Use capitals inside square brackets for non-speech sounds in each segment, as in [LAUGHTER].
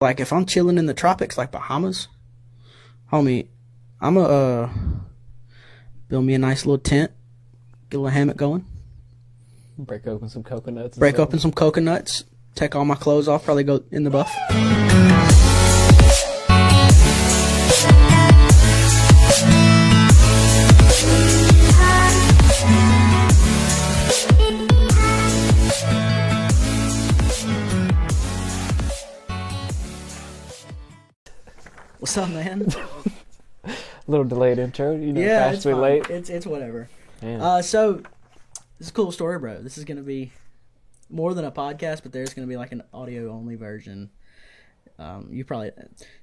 Like if I'm chilling in the tropics, like Bahamas, homie, I'm a uh, build me a nice little tent, get a little hammock going, Break open some coconuts. break open some coconuts, take all my clothes off, probably go in the buff. What's up, man? A [LAUGHS] little delayed intro. You know, yeah, it's fine. late. It's it's whatever. Uh, so this is a cool story, bro. This is gonna be more than a podcast, but there's gonna be like an audio only version. Um, you probably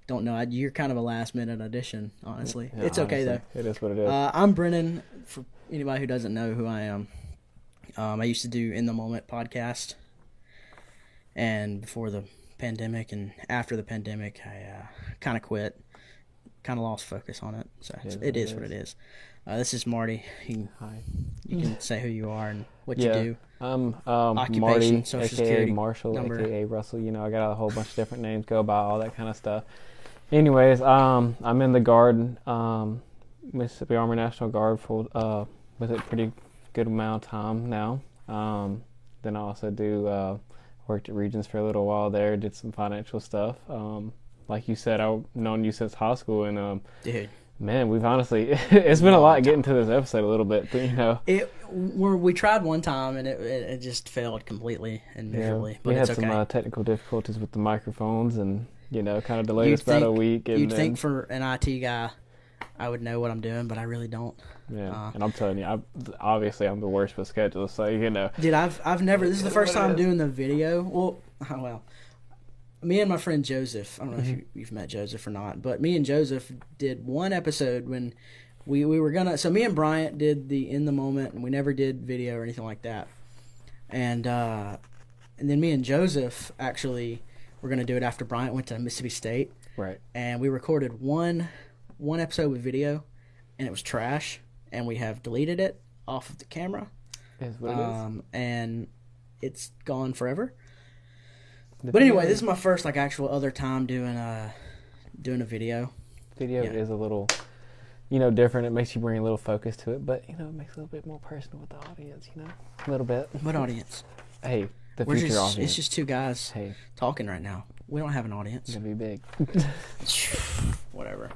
don't know. I- You're kind of a last minute addition, honestly. Yeah, it's okay honestly, though. It is what it is. Uh, I'm Brennan. For anybody who doesn't know who I am, um, I used to do in the moment podcast, and before the pandemic and after the pandemic, I uh, kind of quit, kind of lost focus on it. So Yeah, it it is what is. it is. Uh, this is Marty. You, Hi. you can say who you are and what Yeah. you do. I'm um, Occupation, Marty, social aka security Marshall, number. aka Russell. You know, I got a whole bunch of different names go by, all that kind of stuff. Anyways, um, I'm in the Guard, um, Mississippi Army National Guard for uh, with a pretty good amount of time now. Um, then I also do uh, worked at Regions for a little while there, did some financial stuff. Um, like you said, I've known you since high school, and um, Dude, man, we've honestly [LAUGHS] it's been a lot getting to this episode a little bit, but, you know. it we we tried one time and it it, just failed completely and miserably. but we had it's some okay. uh, technical difficulties with the microphones, and you know, kind of delayed You'd us about a week. And You'd then, think for an IT guy, I would know what I'm doing, but I really don't. yeah, uh, and I'm telling you, I obviously I'm the worst with schedules, so you know, Dude, I've I've never. This is the first time doing the video. Well, [LAUGHS] well, me and my friend Joseph. I don't know Mm-hmm. if you, you've met Joseph or not, but me and Joseph did one episode when we we were gonna. So me and Bryant did the in the moment, and we never did video or anything like that. And uh, and then me and Joseph actually were gonna do it after Bryant went to Mississippi State, right? and we recorded one one episode with video, and it was trash, and we have deleted it off of the camera Is what it is. um, and it's gone forever. The But anyway, this is my first like actual other time doing a doing a video. video yeah. is a little, you know, different. It makes you bring a little focus to it, but you know, it makes it a little bit more personal with the audience. You know, a little bit. What audience? Hey, the We're future just audience. it's just two guys hey, talking right now. We don't have an audience. it's gonna be big. [LAUGHS] [LAUGHS] Whatever.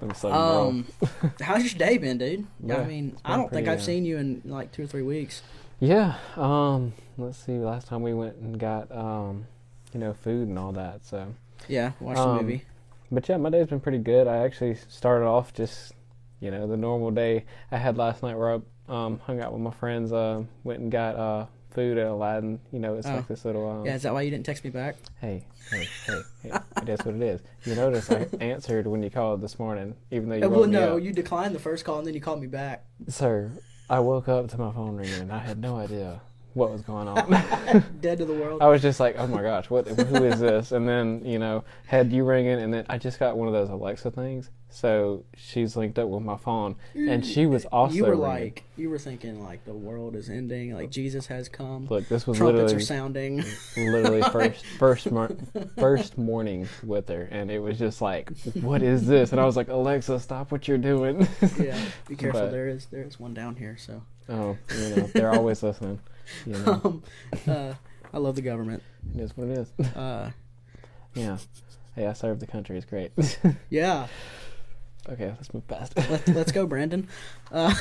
Let me slow Um, [LAUGHS] how's your day been, dude? Yeah, I mean, I don't think I've uh, seen you in like two or three weeks. Yeah. Um. Let's see. Last time we went and got um, you know, food and all that. So. Yeah, watched Um, the movie. But yeah, my day's been pretty good. I actually started off just, you know, the normal day I had last night where I um, hung out with my friends, uh, went and got uh, food at Aladdin. You know, it's Oh. like this little. Um, Yeah, is that why you didn't text me back? Hey, hey, hey, hey! it is what it is. You notice I [LAUGHS] answered when you called this morning, even though you well, me no, you declined the first call and then you called me back. Sir, I woke up to my phone ringing and I had no idea what was going on. [LAUGHS] Dead to the world. I was just like, oh my gosh, what? Who is this? And then you know, had you ringing, and then I just got one of those Alexa things. So she's linked up with my phone, and she was also. you were ringing. like, you were thinking like the world is ending, like Jesus has come. look, this was trumpets literally, are sounding. literally [LAUGHS] first, first, mor- first morning with her, and it was just like, what is this? And I was like, Alexa, stop what you're doing. yeah, be [LAUGHS] careful. But- there is there is one down here. So, oh, you know, they're always listening. You [LAUGHS] know, um, uh, I love the government. it is what it is. Uh, [LAUGHS] Yeah. Hey, I serve the country. It's great. [LAUGHS] yeah, okay, let's move past. Let, let's go, Brandon. Uh,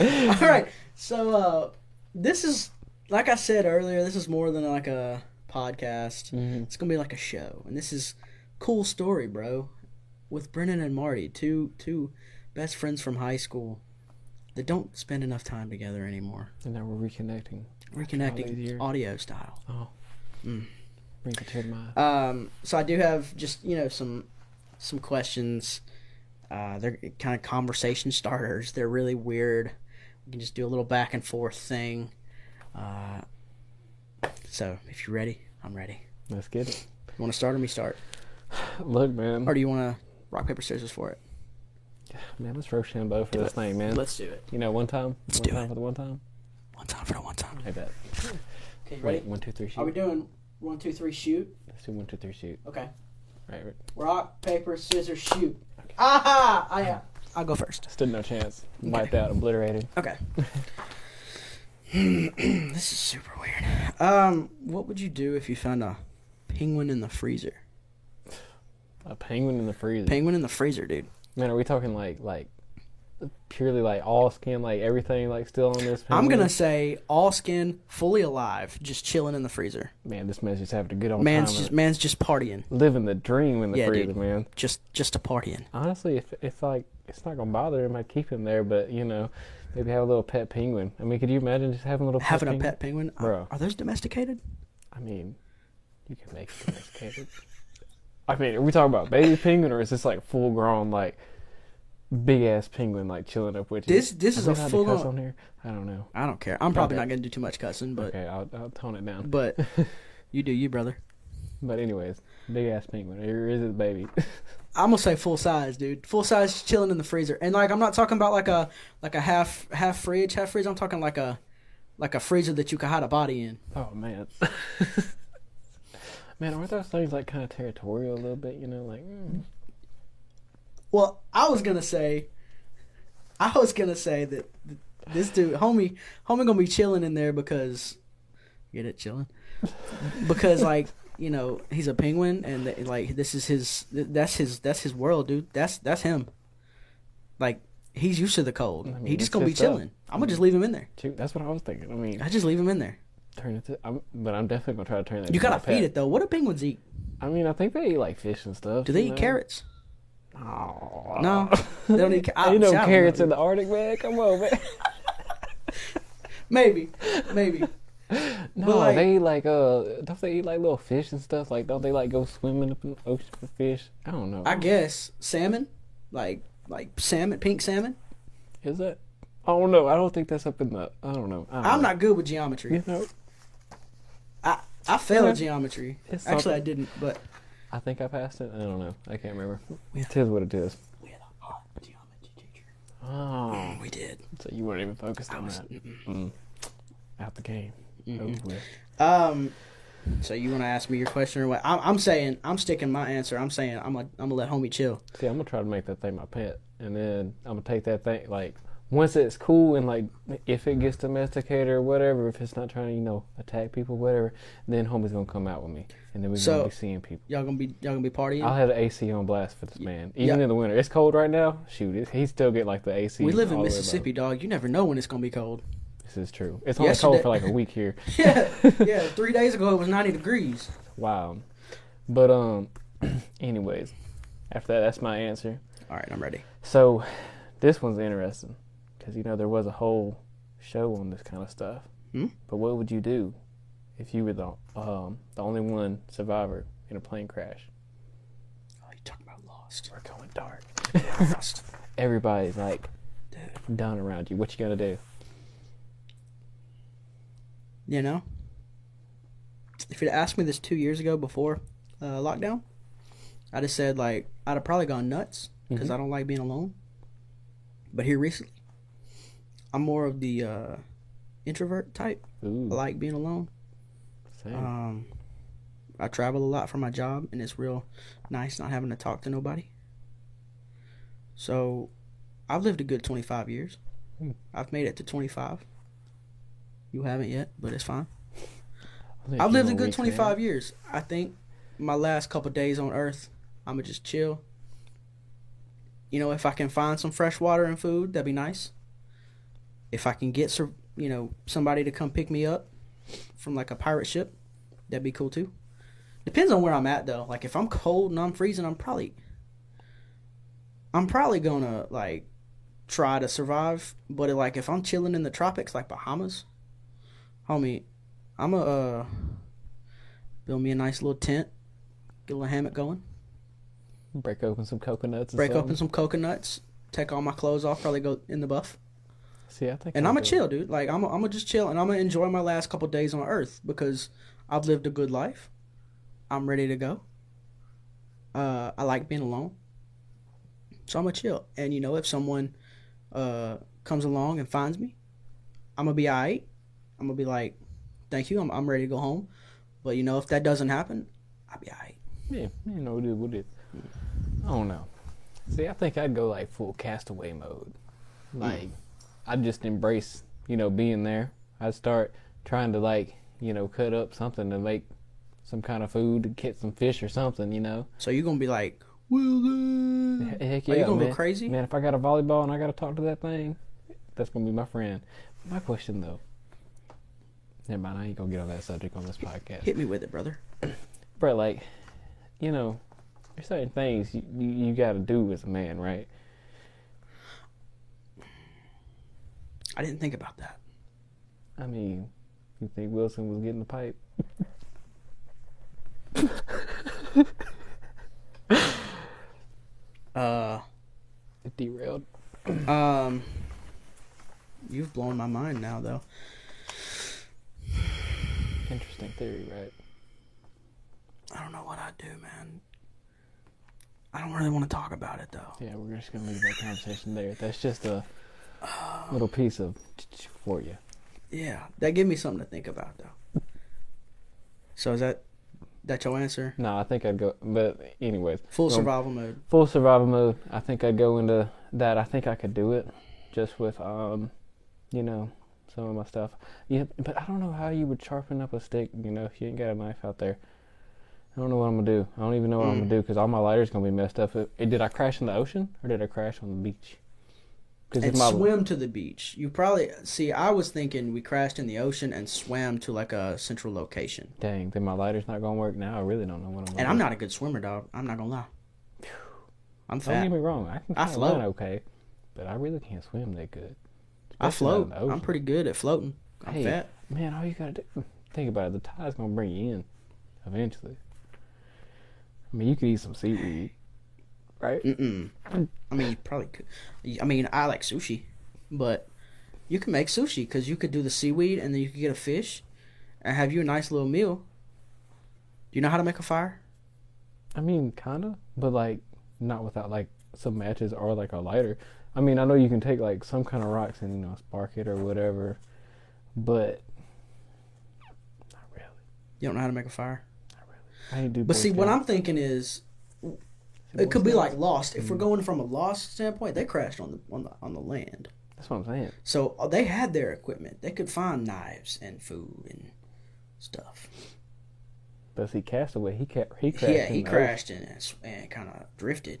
all right. So uh, this is, like I said earlier, this is more than like a podcast. Mhm. It's gonna be like a show, and this is cool story, bro. With Brennan and Marty, two two best friends from high school that don't spend enough time together anymore. And now we're reconnecting. Reconnecting audio style. Oh. Mm. Brings a tear to my. Um, so I do have just you know some some questions. Uh, they're kind of conversation starters. They're really weird. We can just do a little back and forth thing. Uh, so if you're ready, I'm ready. Let's get it. You want to start or me start, Look, man. or do you want to rock paper scissors for it? Man, let's Rochambeau for this thing, man. Let's do it. You know, one time. Let's one do time it. for the one time. One time for the one time. I bet. [LAUGHS] Okay, Wait, one, two, three. Shoot. Are we doing One, two, three, shoot. Let's do one, two, three, shoot. Okay. Right. right. Rock, paper, scissors, shoot. Aha! I, uh, I'll go first. Stood no chance. Wiped out, obliterated. Okay. [LAUGHS] [CLEARS THROAT] this is super weird. Um, what would you do if you found a penguin in the freezer? A penguin in the freezer. Penguin in the freezer, dude. Man, are we talking like like purely like all skin, like everything, like still on this? I'm gonna say all skin, fully alive, just chilling in the freezer. Man, this man's just having a good old Man's time. just man's just partying, living the dream in the Yeah, freezer, dude. man. just just a partying. Honestly, if it's like it's not gonna bother him, I'd keep him there. But you know, maybe have a little pet penguin. I mean, could you imagine just having a little Having pet a pet penguin, Are- Bro. Are, those domesticated? I mean, you can make it domesticated. I mean, are we talking about baby penguin or is this like full grown like big ass penguin like chilling up with you? This this is a full on. on here. I don't know. I don't care. I'm probably Okay. not gonna do too much cussing, but okay, I'll, I'll tone it down. but [LAUGHS] you do you, brother. But anyways, big ass penguin. Or is it baby? [LAUGHS] I'm gonna say full size, dude. Full size, chilling in the freezer, and like I'm not talking about like a like a half half fridge, half freezer. I'm talking like a like a freezer that you can hide a body in. oh man. [LAUGHS] man, aren't those things like kind of territorial a little bit? You know, like. mm. Well, I was gonna say, I was gonna say that this dude, homie, homie, gonna be chilling in there because, get it, chilling, because like you know he's a penguin and like this is his, that's his, that's his world, dude. That's that's him. Like he's used to the cold. I mean, he just gonna be chilling. I'm gonna just leave him in there. That's what I was thinking. I mean, I just leave him in there. Turn it to. I'm, but I'm definitely gonna try to turn that. You gotta feed it though. What do penguins eat? I mean, I think they eat like fish and stuff. Do they eat know? carrots? Oh. No, they don't eat. ca- [LAUGHS] Ain't no I don't carrots know. in the Arctic, man. Come on, man. [LAUGHS] Maybe, maybe. [LAUGHS] No, like- they eat like uh, don't they eat like little fish and stuff? Like, don't they like go swimming up in the ocean for fish? I don't know. I guess salmon, like like salmon, pink salmon. Is that? I don't know. I don't think that's up in the. I don't know. I don't I'm know. not good with geometry. You know, I failed Yeah. geometry. It's Actually, I didn't, but I think I passed it. I don't know. I can't remember. It is what it is. we had a hot geometry teacher. Oh, We did. so you weren't even focused I on was. that. mm-mm. Mm. Out the game. Mhm. Over. Um. So you want to ask me your question or what? I'm, I'm saying I'm sticking my answer. I'm saying I'm gonna I'm gonna let homie chill. See, I'm gonna try to make that thing my pet, and then I'm gonna take that thing like once it's cool and like if it gets domesticated or whatever, if it's not trying to you know attack people, whatever, then homie's gonna come out with me, and then we're So- gonna be seeing people. Y'all gonna be y'all gonna be partying. I'll have the AC on blast for this man, even yeah. in the winter. It's cold right now. Shoot, he still get like the AC. we live in all the way low. Mississippi, dog. You never know when it's gonna be cold. This is true. It's only cold for like a week here. [LAUGHS] Yeah, [LAUGHS] yeah. Three days ago it was 90 degrees. Wow. But um, [CLEARS THROAT] anyways, after that, that's my answer. All right, I'm ready. So, this one's interesting because you know there was a whole show on this kind of stuff. Hmm? But what would you do if you were the um the only one survivor in a plane crash? Oh, you talking about Lost? We're going dark. [LAUGHS] Lost. Everybody's like Dude. done around you. What you gonna do? You know, if you'd asked me this two years ago before uh, lockdown, I'd have said like I'd have probably gone nuts because Mhm. I don't like being alone. But here recently, I'm more of the uh, introvert type. Ooh, I like being alone. same. Um, I travel a lot for my job, and it's real nice not having to talk to nobody. So, I've lived a good 25 years. Hmm. I've made it to 25. You haven't yet, but it's fine. I've lived a good weeks, man. 25 years. I think my last couple days on Earth, I'm gonna just chill. You know, if I can find some fresh water and food, that'd be nice. If I can get you know, somebody to come pick me up from like a pirate ship, that'd be cool too. Depends on where I'm at though. Like if I'm cold and I'm freezing, I'm probably, I'm probably gonna like try to survive. But like if I'm chilling in the tropics, like Bahamas, homie, I'm a uh, build me a nice little tent, get a little hammock going, Break open some coconuts. Break something. open some coconuts, take all my clothes off, probably go in the buff, See, I think. and I'll I'm gonna chill, dude. Like I'm, I'm gonna just chill, and I'm gonna enjoy my last couple days on Earth because I've lived a good life. I'm ready to go. Uh, I like being alone, so I'm gonna chill. And you know, if someone uh comes along and finds me, I'm gonna be alright. I'm gonna be like, "Thank you. I'm I'm ready to go home." But you know, if that doesn't happen, I'll be alright. Yeah, you know, it is what it is. I don't know. See, I think I'd go like full castaway mode. Like, I'd just embrace, you know, being there. I'd start trying to like, you know, cut up something to make some kind of food to catch some fish or something, you know. So you're gonna be like, Willie. Heck Are you gonna man. go crazy? Man, if I got a volleyball and I got to talk to that thing, that's gonna be my friend. My question though. Never mind, I ain't gonna get on that subject on this podcast. Hit me with it, brother. But like, you know, there's certain things you, you, you got to do as a man, right? I didn't think about that. I mean, you think Wilson was getting the pipe? [LAUGHS] Uh, It derailed. [CLEARS THROAT] um, you've blown my mind now, though. Interesting theory, right? I don't know what I'd do, man. I don't really want to talk about it though. Yeah, we're just gonna leave that conversation there. That's just a little piece of for you. Yeah, that give me something to think about though. [LAUGHS] So is that that your answer? No, I think I'd go. But anyways, Full survival mode. full survival mode. I think I'd go into that. I think I could do it, just with um, you know, some of my stuff. Yeah, but I don't know how you would sharpen up a stick. You know, if you ain't got a knife out there. I don't know what I'm gonna do. I don't even know what I'm Mm. gonna do because all my lighters gonna be messed up. Uh, Did I crash in the ocean or did I crash on the beach? And swim to the beach. You probably see. I was thinking we crashed in the ocean and swam to like a central location. dang, then my lighter's not gonna work now. I really don't know what I'm. And do. I'm not a good swimmer, dog. I'm not gonna lie. I'm Don't get me wrong. I can I float. okay, but I really can't swim that good. I Especially in float. I'm pretty good at floating. I'm Hey. fat. Man, all you gotta do, think about it. The tide's gonna bring you in, eventually. I mean, you could eat some seaweed, right? Mm-mm. I mean, you probably could. I mean, I like sushi, but you can make sushi because you could do the seaweed and then you could get a fish and have you a nice little meal. Do you know how to make a fire? I mean, kinda, but like not without like some matches or like a lighter. I mean, I know you can take like some kind of rocks and you know spark it or whatever, but not really. You don't know how to make a fire. I ain't do. But see, what I'm thinking is, it could be like Lost. If we're Mm. going from a Lost standpoint, they crashed on the on the on the land, That's what I'm saying. so uh, they had their equipment. They could find knives and food and stuff. But see, Castaway, he ca- he crashed. yeah, he crashed and and, and kind of drifted.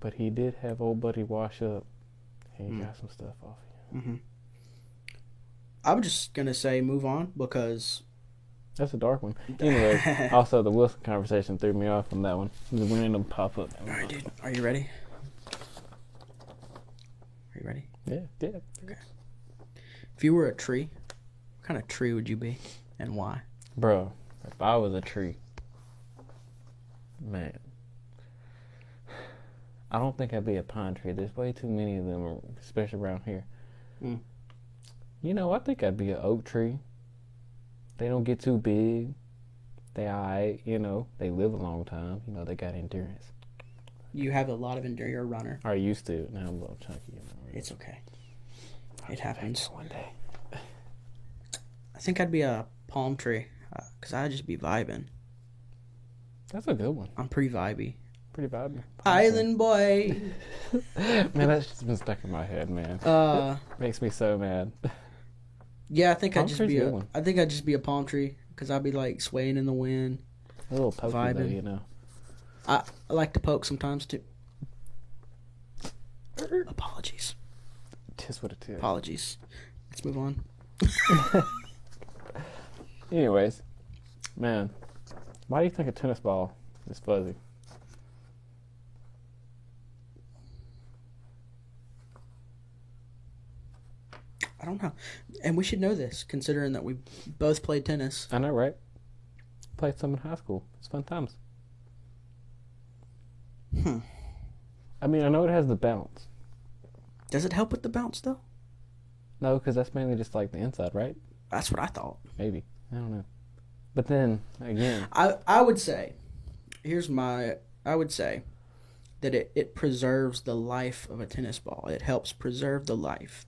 But he did have old buddy wash up. He Mm. got some stuff off. hmm I'm just gonna say move on because That's a dark one. [LAUGHS] Anyway, also the Wilson conversation threw me off on that one. The random pop up. All right, dude. Are you ready? Are you ready? Yeah, yeah. Okay. If you were a tree, what kind of tree would you be, and why? Bro, if I was a tree, man, I don't think I'd be a pine tree. There's way too many of them, especially around here. Mm. You know, I think I'd be an oak tree. They don't get too big. They alright, you know. They live a long time. You know, they got endurance. You have a lot of endurance. You're a runner. I used to. Now I'm a little chunky. It's okay. I'll it happens. one day. I think I'd be a palm tree, uh, cause I'd just be vibing. That's a good one. I'm pretty vibey. Pretty vibey. Island boy. [LAUGHS] Man, that's just been stuck in my head, man. Uh, [LAUGHS] Makes me so mad. Yeah, I think Palm I'd just tree's be a good one. I think I'd just be a palm tree, cause I'd be like swaying in the wind. A little pokey, though, Vibing. you know. I, I like to poke sometimes too. Apologies. Just what it is. Apologies. Let's move on. [LAUGHS] Anyways, man, why do you think a tennis ball is fuzzy? I don't know. And we should know this, considering that we both played tennis. I know, right? Played some in high school. It's fun times. Hmm. I mean, I know it has the bounce. Does it help with the bounce though? No, because that's mainly just like the inside, right? That's what I thought. Maybe. I don't know. But then again, I I would say, here's my I would say that it, it preserves the life of a tennis ball. It helps preserve the life.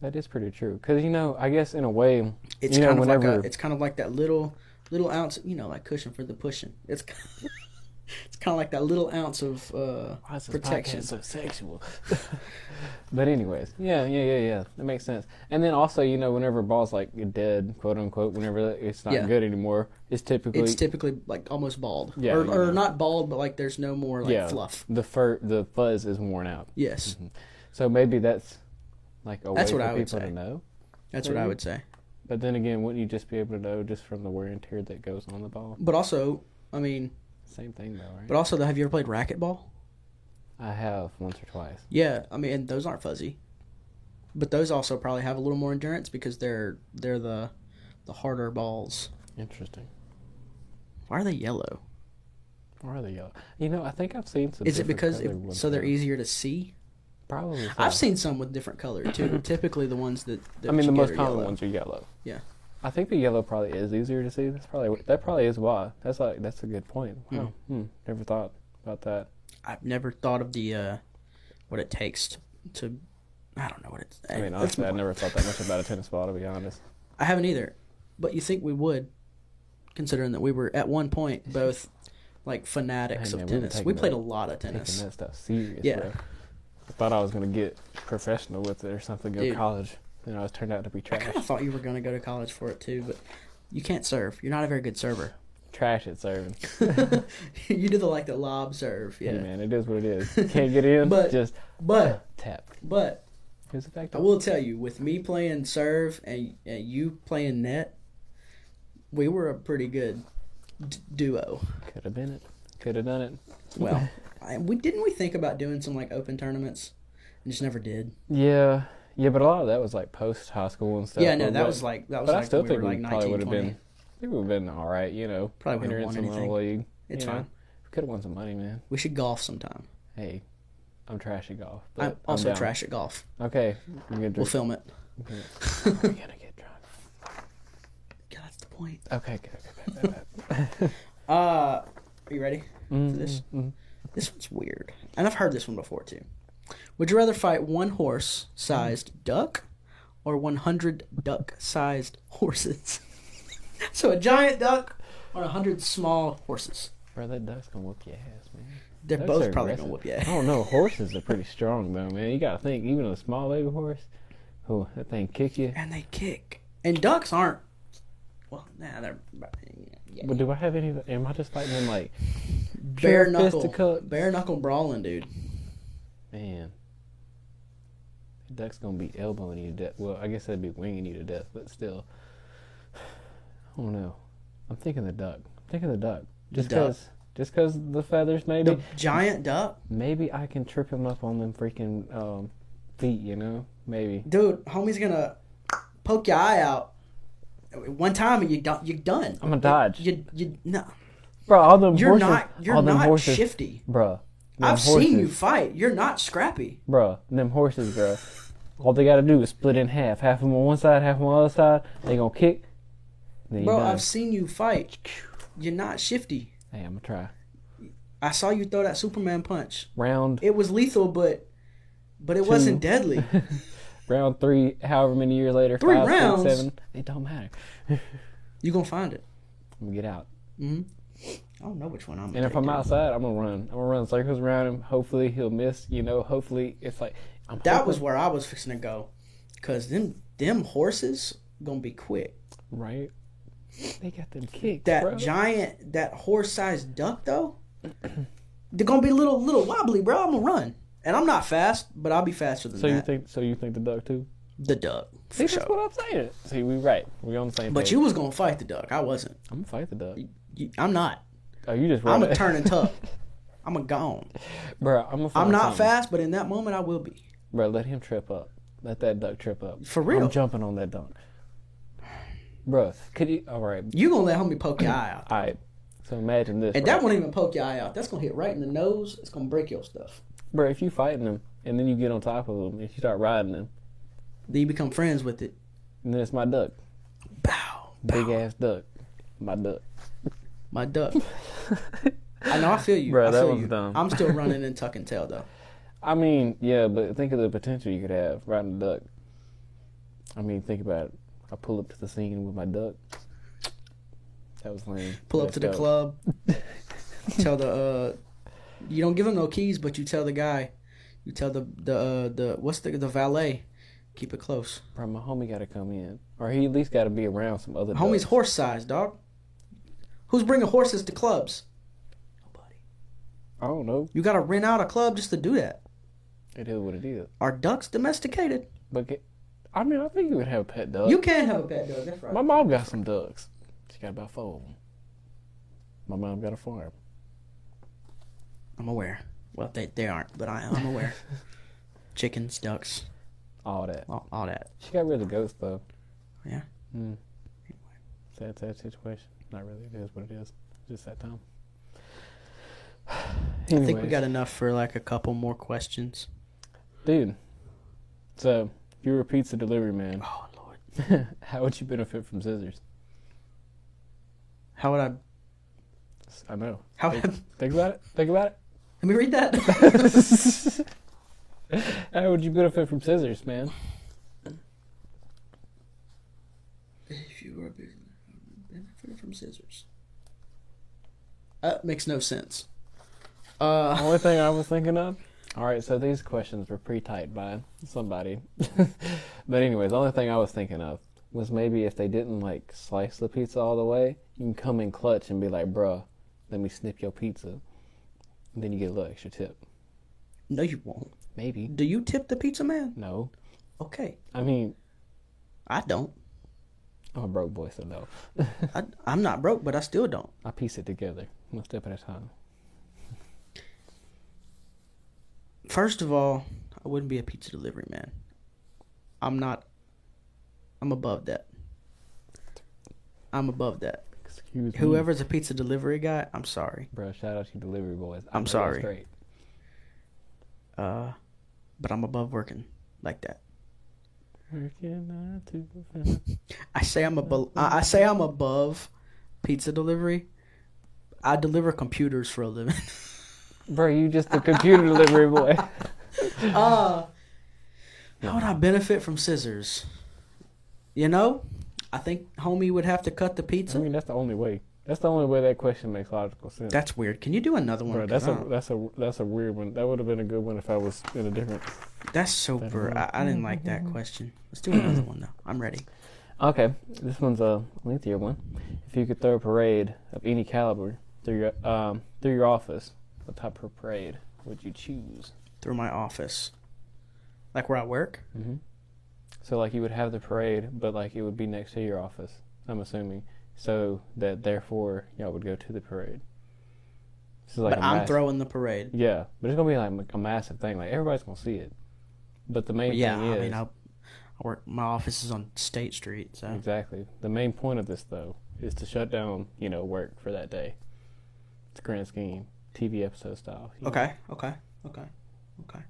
That is pretty true. Because you know, I guess in a way, It's You know, kind of like a, it's kind of like that little little ounce, you know, like cushion for the pushing. It's [LAUGHS] it's kind of like that little ounce of uh, Why is this protection. so sexual? [LAUGHS] but anyways, yeah, yeah, yeah, yeah. That makes sense. And then also, you know, whenever balls like dead, quote unquote, whenever it's not Yeah. good anymore, it's typically It's typically like almost bald, Yeah, or, or not bald, but like there's no more like Yeah. fluff. the fur, the fuzz is worn out. Yes, So maybe that's like a That's way what for I would people say. to know. that's what I Maybe. would say. But then again, wouldn't you just be able to know just from the wear and tear that goes on the ball? But also, I mean, Same thing though, right? but also, though, have you ever played racquetball? I have once or twice. Yeah, I mean, and those aren't fuzzy, but those also probably have a little more endurance because they're they're the the harder balls. Interesting. Why are they yellow? Why are they yellow? You know, I think I've seen some. Is it different because colored it, ones so they're now. easier to see? Probably. so. I've seen some with different color too. [CLEARS THROAT] Typically, the ones that, that I mean, the get most are common yellow. ones are yellow. Yeah. I think the yellow probably is easier to see. That's probably that probably is why. That's like that's a good point. Wow. Hmm. Never thought about that. I've never thought of the uh, what it takes to, to I don't know what it's. I mean, honestly, I more- never thought that much about a tennis ball. To be honest. I haven't either, but you think we would, considering that we were at one point both like fanatics Hey, of man, we were tennis. taking We played that- a lot of Taking tennis. that stuff serious. Yeah. Bro. I thought I was gonna get professional with it or something. Go Dude. to college. And I was turned out to be I trash. kind of thought you were going to go to college for it too, but you can't serve. You're not a very good server. trash at serving. [LAUGHS] you do the like the lob serve, yeah. Hey, man, it is what it is. [LAUGHS] Can't get in. But- just But tap. but Here's the fact. I will tell you, with me playing serve and, and you playing net, we were a pretty good d- duo. Could have been it. Could have done it. Well, [LAUGHS] I, we didn't we think about doing some like open tournaments, and just never did. Yeah, yeah, but a lot of that was like post high school and stuff. yeah, no, that was like that was But I like still we think we like probably would have been. I think we would have been all right. You know, Probably wouldn't have won some anything. league. It's you know. fine. We could have won some money, man. We should golf sometime. Hey, I'm trash at golf. I'm also down. trash at golf. Okay, We'll film it. we're [LAUGHS] gonna get drunk. Yeah, that's the point. Okay, good, good, good, good, good. [LAUGHS] Uh, are you ready? Mm, this? mm, mm. This one's weird, and I've heard this one before too. Would you rather fight one horse-sized duck or 100 duck-sized horses? [LAUGHS] so a giant duck or 100 small horses. Bro, that duck's gonna whoop your ass, man. They're Ducks both are probably aggressive. gonna whoop you. I don't know. [LAUGHS] Horses are pretty strong though, man. You gotta think, even a small baby horse, oh, that thing kick you. And they kick. And ducks aren't. Well, nah, they're yeah, But do I have any? Am I just fighting them like bare pure knuckle, fisticuffs? bare knuckle brawling, dude. Man, the duck's gonna be elbowing you to death. Well, I guess that'd be winging you to death, but still, [SIGHS] I don't know. I'm thinking the duck. I'm thinking the duck. Just cause, just cause the feathers, maybe. The giant duck, Maybe I can trip him up on them freaking um, feet. You know, maybe. dude. Homie's gonna poke your eye out. One time and you done. you're done. I'm gonna dodge, You you no. Bro. All them You're horses, not. You're all them not horses, shifty. bro. I've seen you fight. You're not scrappy. bro. them horses, bruh. All they gotta do is split in half. Half of them on one side, half of them on the other side. They gonna kick. Then Bro. I've seen you fight. You're not shifty. Hey, I'm gonna try. I saw you throw that Superman punch. Round It was lethal, but but it Two. wasn't [LAUGHS] deadly. round three, however many years later, Three five, six, rounds? seven. It don't matter. [LAUGHS] You gonna find it. I'm gonna get out. hmm I don't know which one I'm. And if I'm outside, I'm gonna run. I'm gonna run circles around him. Hopefully he'll miss. You know, hopefully it's like I'm that hoping- was where I was fixing to go, cause them them horses gonna be quick. right. They got them kicks, That bro. giant, that horse-sized duck though, [CLEARS THROAT] they're gonna be little little wobbly, bro. I'm gonna run, and I'm not fast, but I'll be faster than that. so you think? So you think the duck too? the duck, See, that's sure. what I'm saying. See, we right. We on the same. But page. you was gonna fight the duck. I wasn't. I'm gonna fight the duck. You, I'm not. Oh, you just I'm a it. turning tuck. [LAUGHS] I'm a gone. Bro, I'm gonna. I'm not fast, but in that moment I will be. Bro, let him trip up. Let that duck trip up. For real. I'm jumping on that dunk. Bro, could you? All right, You gonna let homie poke your eye out, all right. So imagine this. and bro. that won't even poke your eye out. That's gonna hit right in the nose. It's gonna break your stuff. Bro, if you fighting him and then you get on top of him and you start riding him, Then you become friends with it. and then it's my duck, Bow, big ass duck, my duck. My duck. [LAUGHS] I know. I feel you. Bro, I that feel was you. dumb. I'm still [LAUGHS] running and tuck and tail though. I mean, yeah, but think of the potential you could have riding a duck. I mean, think about it. I pull up to the scene with my duck. That was lame. Pull up to the dope. club. [LAUGHS] tell the uh, you don't give him no keys, but you tell the guy. You tell the the uh, the what's the the valet. Keep it close. Bro, my homie got to come in, or he at least got to be around some other. Homie's ducks. horse size, dog. Who's bringing horses to clubs? Nobody. I don't know. You got to rent out a club just to do that. It is what it is. Are ducks domesticated? But get, I mean, I think you would have a pet duck. You can have a pet dog. That's right. My mom got some ducks. She got about four of them. My mom got a farm. I'm aware. Well, they they aren't, but I, I'm aware. [LAUGHS] Chickens, ducks, All that. all, all that. She got rid of the ghost though. Yeah. Hmm. Sad, sad situation. Not really. It is what it is. Just that time. [SIGHS] I think we got enough for like a couple more questions. Dude, so if you were a pizza delivery man, Oh Lord, [LAUGHS] how would you benefit from scissors? how would I? I know. How I, Think, think about it. Think about it. let me read that. [LAUGHS] [LAUGHS] how would you benefit from scissors, man? if you were a business, benefit from scissors. That makes no sense. Uh, Only thing I was [LAUGHS] thinking of. All right, so these questions were pre-typed by somebody, [LAUGHS] but anyways, the only thing I was thinking of was maybe if they didn't like slice the pizza all the way, you can come in clutch and be like, "Bruh, let me snip your pizza," and then you get a little extra tip. no, you won't. Maybe. Do you tip the pizza man? No, Okay, I mean I don't. I'm a broke boy, so no. I, I'm not broke, but I still don't. I piece it together one step at a time. First of all, I wouldn't be a pizza delivery man. I'm not. I'm above that. I'm above that. Excuse me, Whoever's a pizza delivery guy, I'm sorry. bro. Shout out to delivery boys. I I'm sorry. Great. Uh, but I'm above working like that. Working nine to five. I say I'm above. I I say I'm above pizza delivery. I deliver computers for a living. [LAUGHS] Bro, you just a computer delivery boy. [LAUGHS] Uh, how would I benefit from scissors? You know, I think homie would have to cut the pizza. I mean, that's the only way. That's the only way that question makes logical sense. That's weird. Can you do another one? Bro, 'Cause that's I a don't- that's a that's a weird one. That would have been a good one if I was in a different. that's super. I, I didn't like that question. Let's do another one though. I'm ready. Okay, this one's a lengthier one. If you could throw a parade of any caliber through your um through your office, what type of parade would you choose? Through my office, like where I work. hmm So like you would have the parade, but like it would be next to your office. I'm assuming, so that therefore y'all would go to the parade. This is like but I'm mass- throwing the parade. Yeah, but it's gonna be like a massive thing. Like everybody's gonna see it. But the main yeah, thing is I mean, I, I work. My office is on State Street, so exactly the main point of this though is to shut down you know work for that day. It's a grand scheme, TV episode style. you know. okay, okay, okay, okay.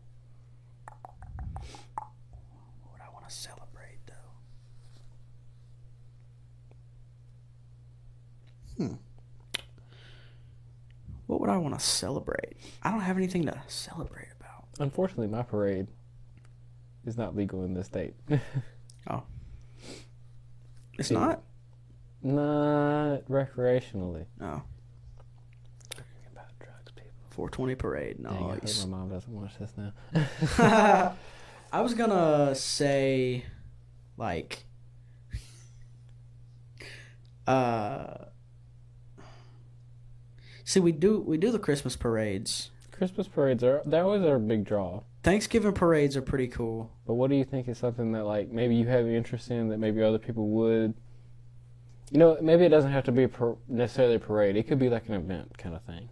What would I want to celebrate though? Hmm. What would I want to celebrate? I don't have anything to celebrate about. Unfortunately, my parade is not legal in this state. [LAUGHS] Oh, it's Yeah. not. not recreationally. No. Talking about drugs, people. 420 parade. Dang, I hope my mom doesn't watch this now. [LAUGHS] [LAUGHS] I was gonna say, like, uh, see, we do we do the Christmas parades. Christmas parades are that was our big draw. Thanksgiving parades are pretty cool. But what do you think is something that like maybe you have interest in that maybe other people would? You know, maybe it doesn't have to be a par- necessarily a parade. It could be like an event kind of thing.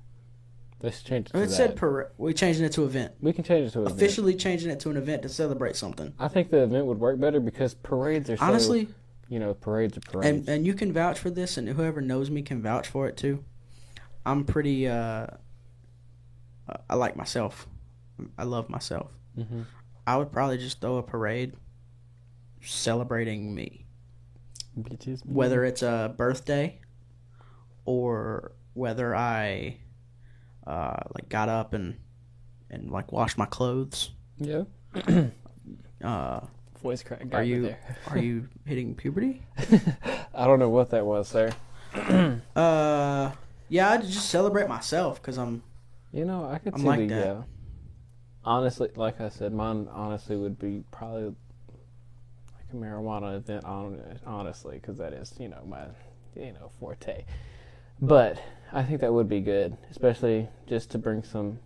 Let's change it to It that. said parade. We changing it to event. we can change it to an event. Officially changing it to an event to celebrate something. I think the event would work better because parades are so, Honestly, you know, parades are parades. and and you can vouch for this, and whoever knows me can vouch for it too. I'm pretty. uh I like myself. I love myself. hmm I would probably just throw a parade celebrating me, Bitches. whether it's a birthday or whether I uh, like got up and and like washed my clothes. yeah, Uh, [COUGHS] voice crack. got Are you [LAUGHS] are you hitting puberty? [LAUGHS] I don't know what that was, sir. [COUGHS] Uh, yeah, I just celebrate myself because I'm. You know, I could I'm see like the that. yeah. Honestly, like I said, mine honestly would be probably like a marijuana event. Honestly, because that is you know my you know forte. But I think that would be good, especially just to bring some.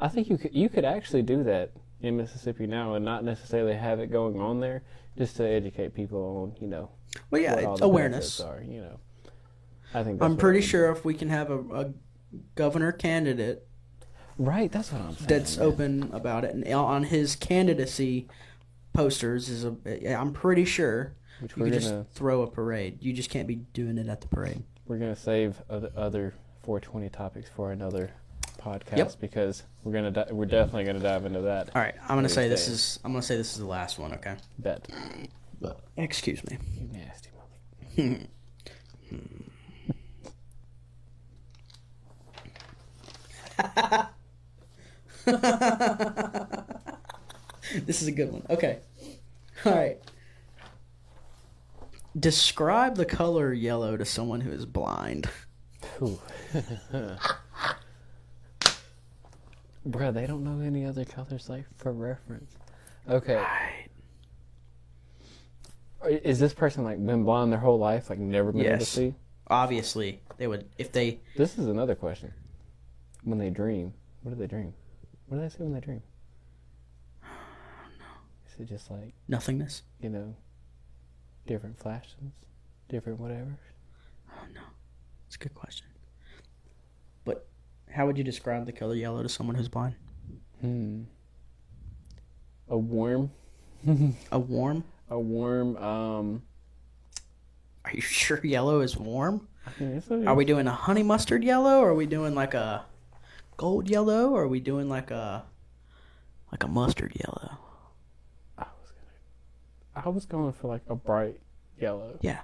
I think you could you could actually do that in Mississippi now and not necessarily have it going on there, just to educate people on you know Well, yeah, what all the awareness. are. You know, I think I'm pretty I would- sure if we can have a, a governor candidate Right, that's what I'm saying. that's man. open about it, and on his candidacy posters is a. I'm pretty sure Which you could just throw a parade. You just can't be doing it at the parade. we're gonna save other, other 420 topics for another podcast Yep. because we're gonna di- we're definitely gonna dive into that. All right, I'm gonna say this is. I'm gonna say this is the last one. Okay. Bet. But excuse me. You nasty mother. [LAUGHS] [LAUGHS] This is a good one. Okay. All right. Describe the color yellow to someone who is blind. Bruh, they don't know any other colors like for reference. Okay, Right. is this person like been blind their whole life, like never been able to Yes. see? Obviously, they would if they. This is another question. When they dream, what do they dream? What do they say when they dream? [SIGHS] Is it just like Nothingness. you know, different flashes, different whatever? Oh no, it's a good question. But how would you describe the color yellow to someone who's blind? Hmm. A warm, [LAUGHS] A warm. a warm. Um. Are you [LAUGHS] sure yellow is warm? I mean, it's a, Are we doing a honey mustard yellow? Or are we doing like a gold yellow? Or are we doing like a like a mustard yellow? I was gonna. I was going for like a bright yellow, Yeah.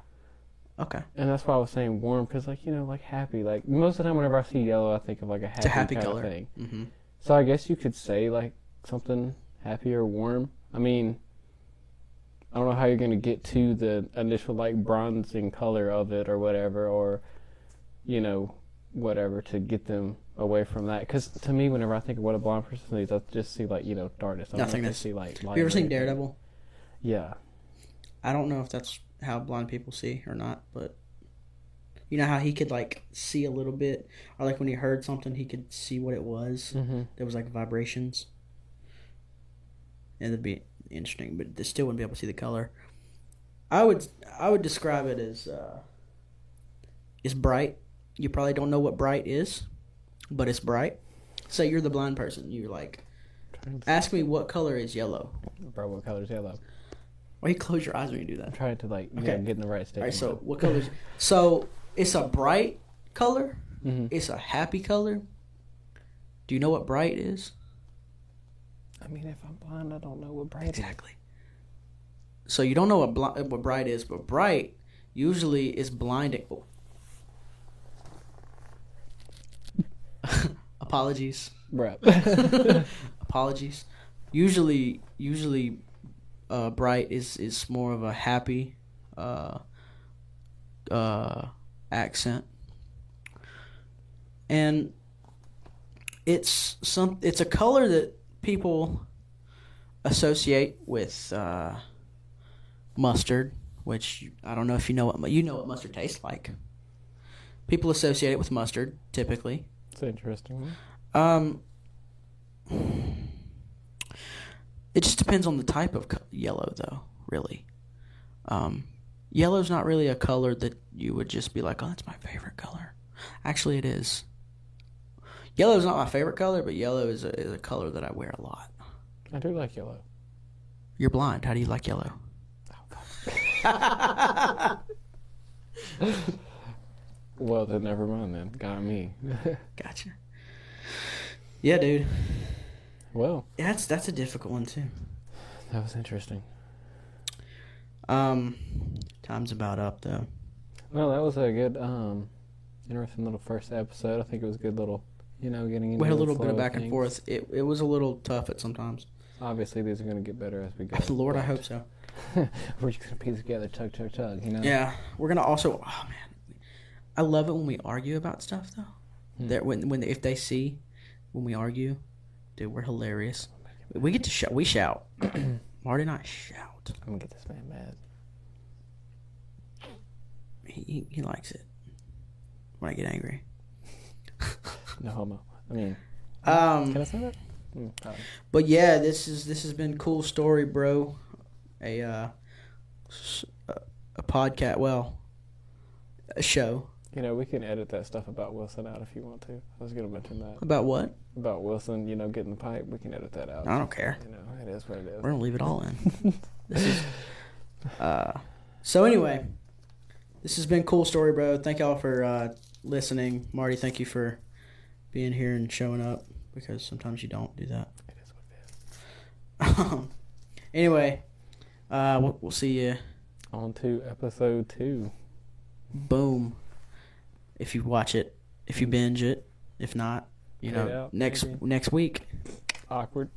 Okay, and that's why I was saying warm because, like you know, like happy. Like most of the time, whenever I see yellow, I think of like a happy, a happy kind color. of thing. hmm So I guess you could say like something happy or warm. I mean, I don't know how you're gonna get to the initial like bronzing color of it or whatever, or you know, whatever to get them away from that. Because to me, whenever I think of what a blind person sees, I just see like you know darkness. I don't think I see like. light Have you ever seen. Daredevil? Yeah. I don't know if that's how blind people see or not, but you know how he could like see a little bit, or like when he heard something, he could see what it was. Mm-hmm. There was like vibrations. And it'd be interesting, but they still wouldn't be able to see the color. I would I would describe it as uh, it's bright. You probably don't know what bright is, but it's bright. Say you're the blind person. You're like, ask me what color is yellow. Bro, what color is yellow? Why you close your eyes when you do that? I'm trying to like you Okay. get in the right state. All right, so what color? Is, so it's a bright color. hmm It's a happy color. Do you know what bright is? I mean, if I'm blind, I don't know what bright is. Exactly. So you don't know what bli- what bright is, but bright usually is blinding. [LAUGHS] Apologies. Bruh. [LAUGHS] Apologies. Usually, usually, uh, bright is is more of a happy, uh, uh, accent, and it's some. It's a color that people associate with uh, mustard, which I don't know if you know what you know what mustard tastes like. People associate it with mustard typically. It's interesting. Um, it just depends on the type of yellow, though. Really, um, yellow's not really a color that you would just be like, "Oh, that's my favorite color." Actually, it is. Yellow's not my favorite color, but yellow is a, is a color that I wear a lot. I do like yellow. You're blind. How do you like yellow? [LAUGHS] [LAUGHS] Well, then never mind. Then got me. [LAUGHS] Gotcha. Yeah, dude. well, that's that's a difficult one too. that was interesting. Um, time's about up though. Well, that was a good, um, interesting little first episode. I think it was a good little, you know, getting into We had a little bit of back and forth. It it was a little tough at sometimes. Obviously, these are going to get better as we go. [LAUGHS] Lord, I hope so. [LAUGHS] We're just going to piece together, tug, tug, chug. You know. Yeah, we're gonna also. Oh man, I love it when we argue about stuff though. Hmm. That when when if they see when we argue, dude, we're hilarious. We get to shout. We shout. [CLEARS THROAT] Marty and I shout. I'm gonna get this man mad. He he, he likes it when I get angry. [LAUGHS] No homo. I mean, Um, can I say that? Mm, uh, but yeah, this is this has been cool story, bro. A uh, a podcast. Well, a show you know, we can edit that stuff about Wilson out if you want to. I was gonna mention that about what? about Wilson. You know, getting the pipe. We can edit that out. I don't care. You know, it is what it is. We're gonna leave it all in. [LAUGHS] this is. Uh, so anyway, this has been cool story, bro. Thank y'all for uh, listening, Marty. Thank you for being here and showing up because sometimes you don't do that. It is what it is. anyway, uh, we'll, we'll see you. On to episode two. Boom. If you watch it, if you mm-hmm. binge it, if not, you know, out, next maybe. next week. Awkward.